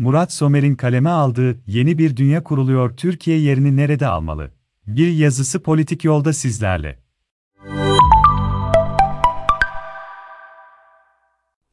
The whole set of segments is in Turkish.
Murat Somer'in kaleme aldığı Yeni Bir Dünya Kuruluyor Türkiye yerini nerede almalı? Bir yazısı politik yolda sizlerle.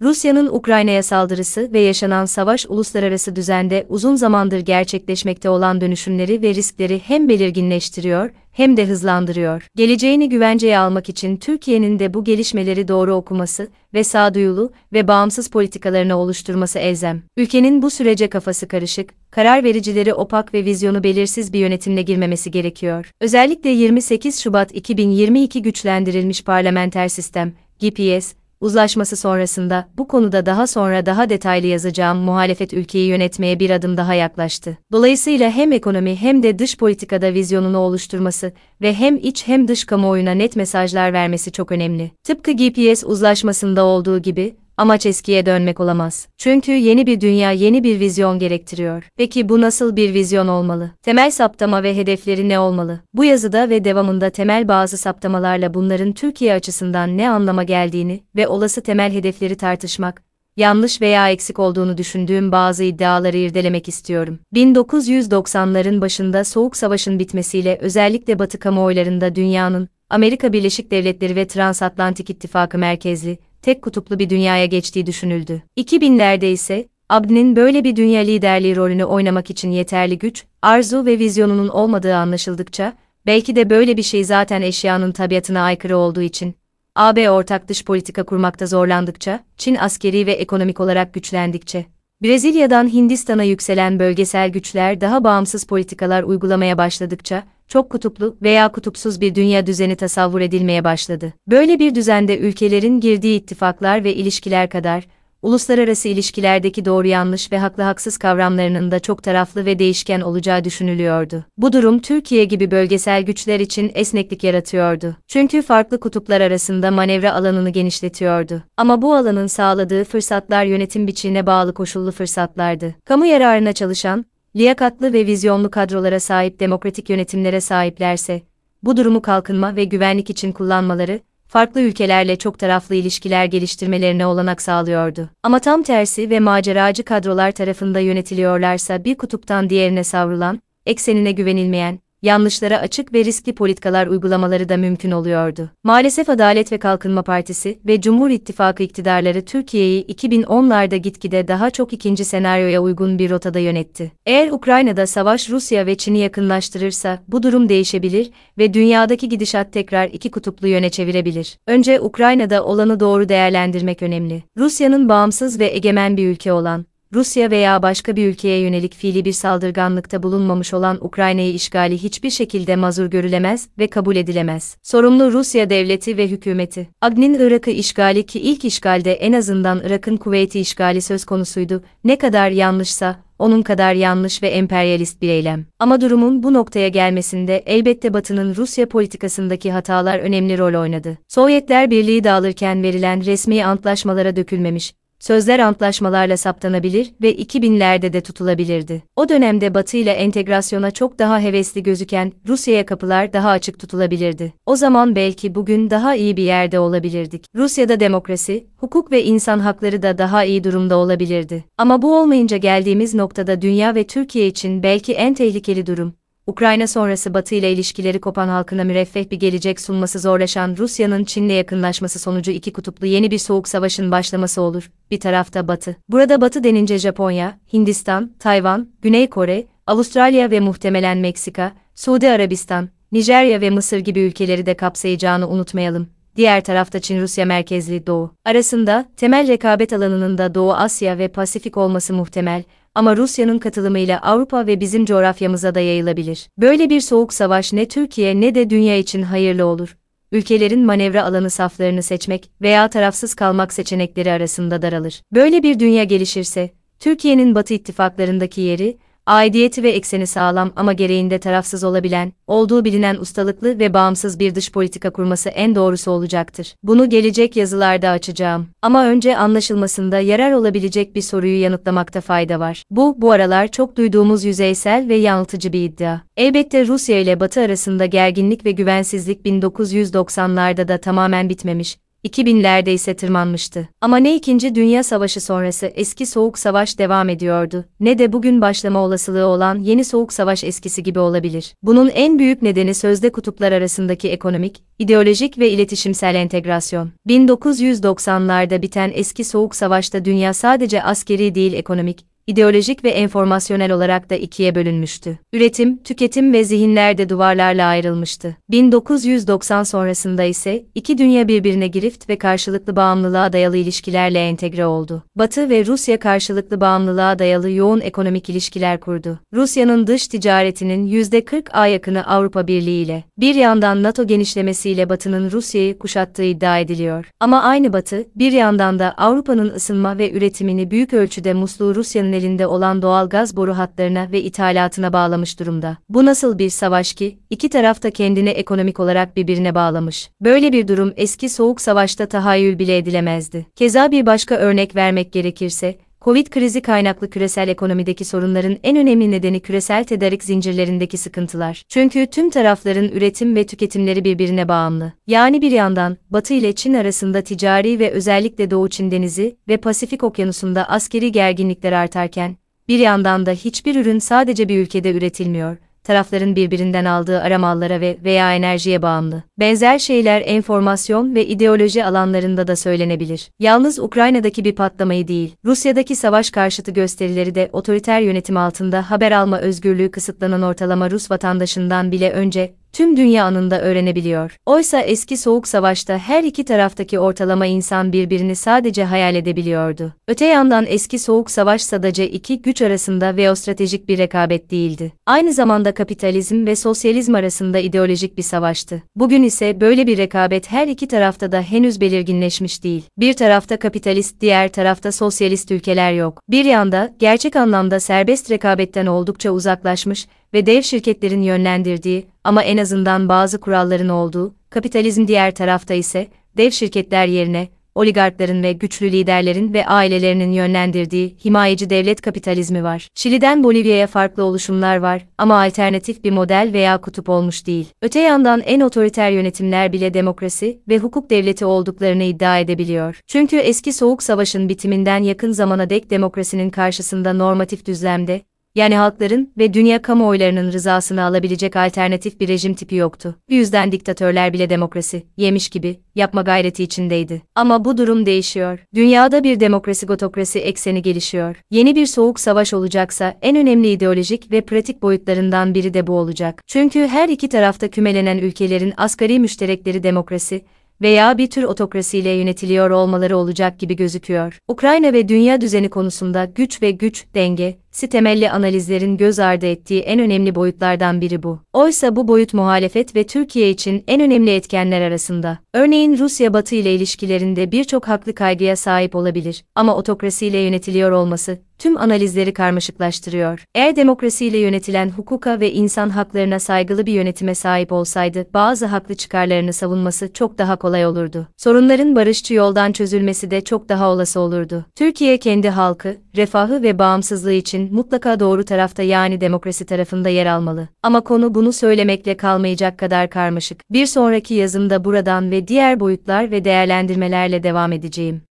Rusya'nın Ukrayna'ya saldırısı ve yaşanan savaş uluslararası düzende uzun zamandır gerçekleşmekte olan dönüşümleri ve riskleri hem belirginleştiriyor hem de hızlandırıyor. Geleceğini güvenceye almak için Türkiye'nin de bu gelişmeleri doğru okuması ve sağduyulu ve bağımsız politikalarını oluşturması elzem. Ülkenin bu sürece kafası karışık, karar vericileri opak ve vizyonu belirsiz bir yönetimle girmemesi gerekiyor. Özellikle 28 Şubat 2022 güçlendirilmiş parlamenter sistem, GPS, uzlaşması sonrasında bu konuda daha sonra daha detaylı yazacağım muhalefet ülkeyi yönetmeye bir adım daha yaklaştı. Dolayısıyla hem ekonomi hem de dış politikada vizyonunu oluşturması ve hem iç hem dış kamuoyuna net mesajlar vermesi çok önemli. Tıpkı GPS uzlaşmasında olduğu gibi Amaç eskiye dönmek olamaz. Çünkü yeni bir dünya yeni bir vizyon gerektiriyor. Peki bu nasıl bir vizyon olmalı? Temel saptama ve hedefleri ne olmalı? Bu yazıda ve devamında temel bazı saptamalarla bunların Türkiye açısından ne anlama geldiğini ve olası temel hedefleri tartışmak, yanlış veya eksik olduğunu düşündüğüm bazı iddiaları irdelemek istiyorum. 1990'ların başında Soğuk Savaş'ın bitmesiyle özellikle Batı kamuoylarında dünyanın, Amerika Birleşik Devletleri ve Transatlantik İttifakı merkezli, tek kutuplu bir dünyaya geçtiği düşünüldü. 2000'lerde ise, Abdi'nin böyle bir dünya liderliği rolünü oynamak için yeterli güç, arzu ve vizyonunun olmadığı anlaşıldıkça, belki de böyle bir şey zaten eşyanın tabiatına aykırı olduğu için, AB ortak dış politika kurmakta zorlandıkça, Çin askeri ve ekonomik olarak güçlendikçe, Brezilya'dan Hindistan'a yükselen bölgesel güçler daha bağımsız politikalar uygulamaya başladıkça, çok kutuplu veya kutupsuz bir dünya düzeni tasavvur edilmeye başladı. Böyle bir düzende ülkelerin girdiği ittifaklar ve ilişkiler kadar, uluslararası ilişkilerdeki doğru yanlış ve haklı haksız kavramlarının da çok taraflı ve değişken olacağı düşünülüyordu. Bu durum Türkiye gibi bölgesel güçler için esneklik yaratıyordu. Çünkü farklı kutuplar arasında manevra alanını genişletiyordu. Ama bu alanın sağladığı fırsatlar yönetim biçimine bağlı koşullu fırsatlardı. Kamu yararına çalışan, liyakatlı ve vizyonlu kadrolara sahip demokratik yönetimlere sahiplerse, bu durumu kalkınma ve güvenlik için kullanmaları, farklı ülkelerle çok taraflı ilişkiler geliştirmelerine olanak sağlıyordu. Ama tam tersi ve maceracı kadrolar tarafında yönetiliyorlarsa bir kutuptan diğerine savrulan, eksenine güvenilmeyen, yanlışlara açık ve riskli politikalar uygulamaları da mümkün oluyordu. Maalesef Adalet ve Kalkınma Partisi ve Cumhur İttifakı iktidarları Türkiye'yi 2010'larda gitgide daha çok ikinci senaryoya uygun bir rotada yönetti. Eğer Ukrayna'da savaş Rusya ve Çin'i yakınlaştırırsa bu durum değişebilir ve dünyadaki gidişat tekrar iki kutuplu yöne çevirebilir. Önce Ukrayna'da olanı doğru değerlendirmek önemli. Rusya'nın bağımsız ve egemen bir ülke olan Rusya veya başka bir ülkeye yönelik fiili bir saldırganlıkta bulunmamış olan Ukrayna'yı işgali hiçbir şekilde mazur görülemez ve kabul edilemez. Sorumlu Rusya devleti ve hükümeti. Agnin Irak'ı işgali ki ilk işgalde en azından Irak'ın Kuveyt'i işgali söz konusuydu, ne kadar yanlışsa, onun kadar yanlış ve emperyalist bir eylem. Ama durumun bu noktaya gelmesinde elbette Batı'nın Rusya politikasındaki hatalar önemli rol oynadı. Sovyetler Birliği dağılırken verilen resmi antlaşmalara dökülmemiş, sözler antlaşmalarla saptanabilir ve 2000'lerde de tutulabilirdi. O dönemde Batı ile entegrasyona çok daha hevesli gözüken Rusya'ya kapılar daha açık tutulabilirdi. O zaman belki bugün daha iyi bir yerde olabilirdik. Rusya'da demokrasi, hukuk ve insan hakları da daha iyi durumda olabilirdi. Ama bu olmayınca geldiğimiz noktada dünya ve Türkiye için belki en tehlikeli durum, Ukrayna sonrası Batı ile ilişkileri kopan halkına müreffeh bir gelecek sunması zorlaşan Rusya'nın Çin'le yakınlaşması sonucu iki kutuplu yeni bir soğuk savaşın başlaması olur. Bir tarafta Batı. Burada Batı denince Japonya, Hindistan, Tayvan, Güney Kore, Avustralya ve muhtemelen Meksika, Suudi Arabistan, Nijerya ve Mısır gibi ülkeleri de kapsayacağını unutmayalım diğer tarafta Çin-Rusya merkezli Doğu. Arasında temel rekabet alanının da Doğu Asya ve Pasifik olması muhtemel ama Rusya'nın katılımıyla Avrupa ve bizim coğrafyamıza da yayılabilir. Böyle bir soğuk savaş ne Türkiye ne de dünya için hayırlı olur. Ülkelerin manevra alanı saflarını seçmek veya tarafsız kalmak seçenekleri arasında daralır. Böyle bir dünya gelişirse, Türkiye'nin Batı ittifaklarındaki yeri, aidiyeti ve ekseni sağlam ama gereğinde tarafsız olabilen, olduğu bilinen ustalıklı ve bağımsız bir dış politika kurması en doğrusu olacaktır. Bunu gelecek yazılarda açacağım. Ama önce anlaşılmasında yarar olabilecek bir soruyu yanıtlamakta fayda var. Bu, bu aralar çok duyduğumuz yüzeysel ve yanıltıcı bir iddia. Elbette Rusya ile Batı arasında gerginlik ve güvensizlik 1990'larda da tamamen bitmemiş, 2000'lerde ise tırmanmıştı. Ama ne 2. Dünya Savaşı sonrası eski Soğuk Savaş devam ediyordu, ne de bugün başlama olasılığı olan yeni Soğuk Savaş eskisi gibi olabilir. Bunun en büyük nedeni sözde kutuplar arasındaki ekonomik, ideolojik ve iletişimsel entegrasyon. 1990'larda biten eski Soğuk Savaş'ta dünya sadece askeri değil ekonomik, ideolojik ve enformasyonel olarak da ikiye bölünmüştü. Üretim, tüketim ve zihinler de duvarlarla ayrılmıştı. 1990 sonrasında ise iki dünya birbirine girift ve karşılıklı bağımlılığa dayalı ilişkilerle entegre oldu. Batı ve Rusya karşılıklı bağımlılığa dayalı yoğun ekonomik ilişkiler kurdu. Rusya'nın dış ticaretinin %40'a yakını Avrupa Birliği ile, bir yandan NATO genişlemesiyle Batı'nın Rusya'yı kuşattığı iddia ediliyor. Ama aynı Batı, bir yandan da Avrupa'nın ısınma ve üretimini büyük ölçüde musluğu Rusya'nın elinde olan doğal gaz boru hatlarına ve ithalatına bağlamış durumda. Bu nasıl bir savaş ki, iki taraf da kendini ekonomik olarak birbirine bağlamış. Böyle bir durum eski soğuk savaşta tahayyül bile edilemezdi. Keza bir başka örnek vermek gerekirse, Covid krizi kaynaklı küresel ekonomideki sorunların en önemli nedeni küresel tedarik zincirlerindeki sıkıntılar. Çünkü tüm tarafların üretim ve tüketimleri birbirine bağımlı. Yani bir yandan Batı ile Çin arasında ticari ve özellikle Doğu Çin Denizi ve Pasifik Okyanusu'nda askeri gerginlikler artarken, bir yandan da hiçbir ürün sadece bir ülkede üretilmiyor tarafların birbirinden aldığı aramallara ve veya enerjiye bağımlı. Benzer şeyler enformasyon ve ideoloji alanlarında da söylenebilir. Yalnız Ukrayna'daki bir patlamayı değil, Rusya'daki savaş karşıtı gösterileri de otoriter yönetim altında haber alma özgürlüğü kısıtlanan ortalama Rus vatandaşından bile önce tüm dünya anında öğrenebiliyor. Oysa eski soğuk savaşta her iki taraftaki ortalama insan birbirini sadece hayal edebiliyordu. Öte yandan eski soğuk savaş sadece iki güç arasında veostratejik bir rekabet değildi. Aynı zamanda kapitalizm ve sosyalizm arasında ideolojik bir savaştı. Bugün ise böyle bir rekabet her iki tarafta da henüz belirginleşmiş değil. Bir tarafta kapitalist, diğer tarafta sosyalist ülkeler yok. Bir yanda gerçek anlamda serbest rekabetten oldukça uzaklaşmış ve dev şirketlerin yönlendirdiği ama en azından bazı kuralların olduğu, kapitalizm diğer tarafta ise dev şirketler yerine oligarkların ve güçlü liderlerin ve ailelerinin yönlendirdiği himayeci devlet kapitalizmi var. Şili'den Bolivya'ya farklı oluşumlar var ama alternatif bir model veya kutup olmuş değil. Öte yandan en otoriter yönetimler bile demokrasi ve hukuk devleti olduklarını iddia edebiliyor. Çünkü eski soğuk savaşın bitiminden yakın zamana dek demokrasinin karşısında normatif düzlemde, yani halkların ve dünya kamuoylarının rızasını alabilecek alternatif bir rejim tipi yoktu. Bu yüzden diktatörler bile demokrasi, yemiş gibi, yapma gayreti içindeydi. Ama bu durum değişiyor. Dünyada bir demokrasi gotokrasi ekseni gelişiyor. Yeni bir soğuk savaş olacaksa en önemli ideolojik ve pratik boyutlarından biri de bu olacak. Çünkü her iki tarafta kümelenen ülkelerin asgari müşterekleri demokrasi, veya bir tür otokrasiyle yönetiliyor olmaları olacak gibi gözüküyor. Ukrayna ve dünya düzeni konusunda güç ve güç, denge, temelli analizlerin göz ardı ettiği en önemli boyutlardan biri bu. Oysa bu boyut muhalefet ve Türkiye için en önemli etkenler arasında. Örneğin Rusya Batı ile ilişkilerinde birçok haklı kaygıya sahip olabilir ama otokrasiyle yönetiliyor olması tüm analizleri karmaşıklaştırıyor. Eğer demokrasiyle yönetilen hukuka ve insan haklarına saygılı bir yönetime sahip olsaydı bazı haklı çıkarlarını savunması çok daha kolay olurdu. Sorunların barışçı yoldan çözülmesi de çok daha olası olurdu. Türkiye kendi halkı, refahı ve bağımsızlığı için mutlaka doğru tarafta yani demokrasi tarafında yer almalı. Ama konu bunu söylemekle kalmayacak kadar karmaşık. Bir sonraki yazımda buradan ve diğer boyutlar ve değerlendirmelerle devam edeceğim.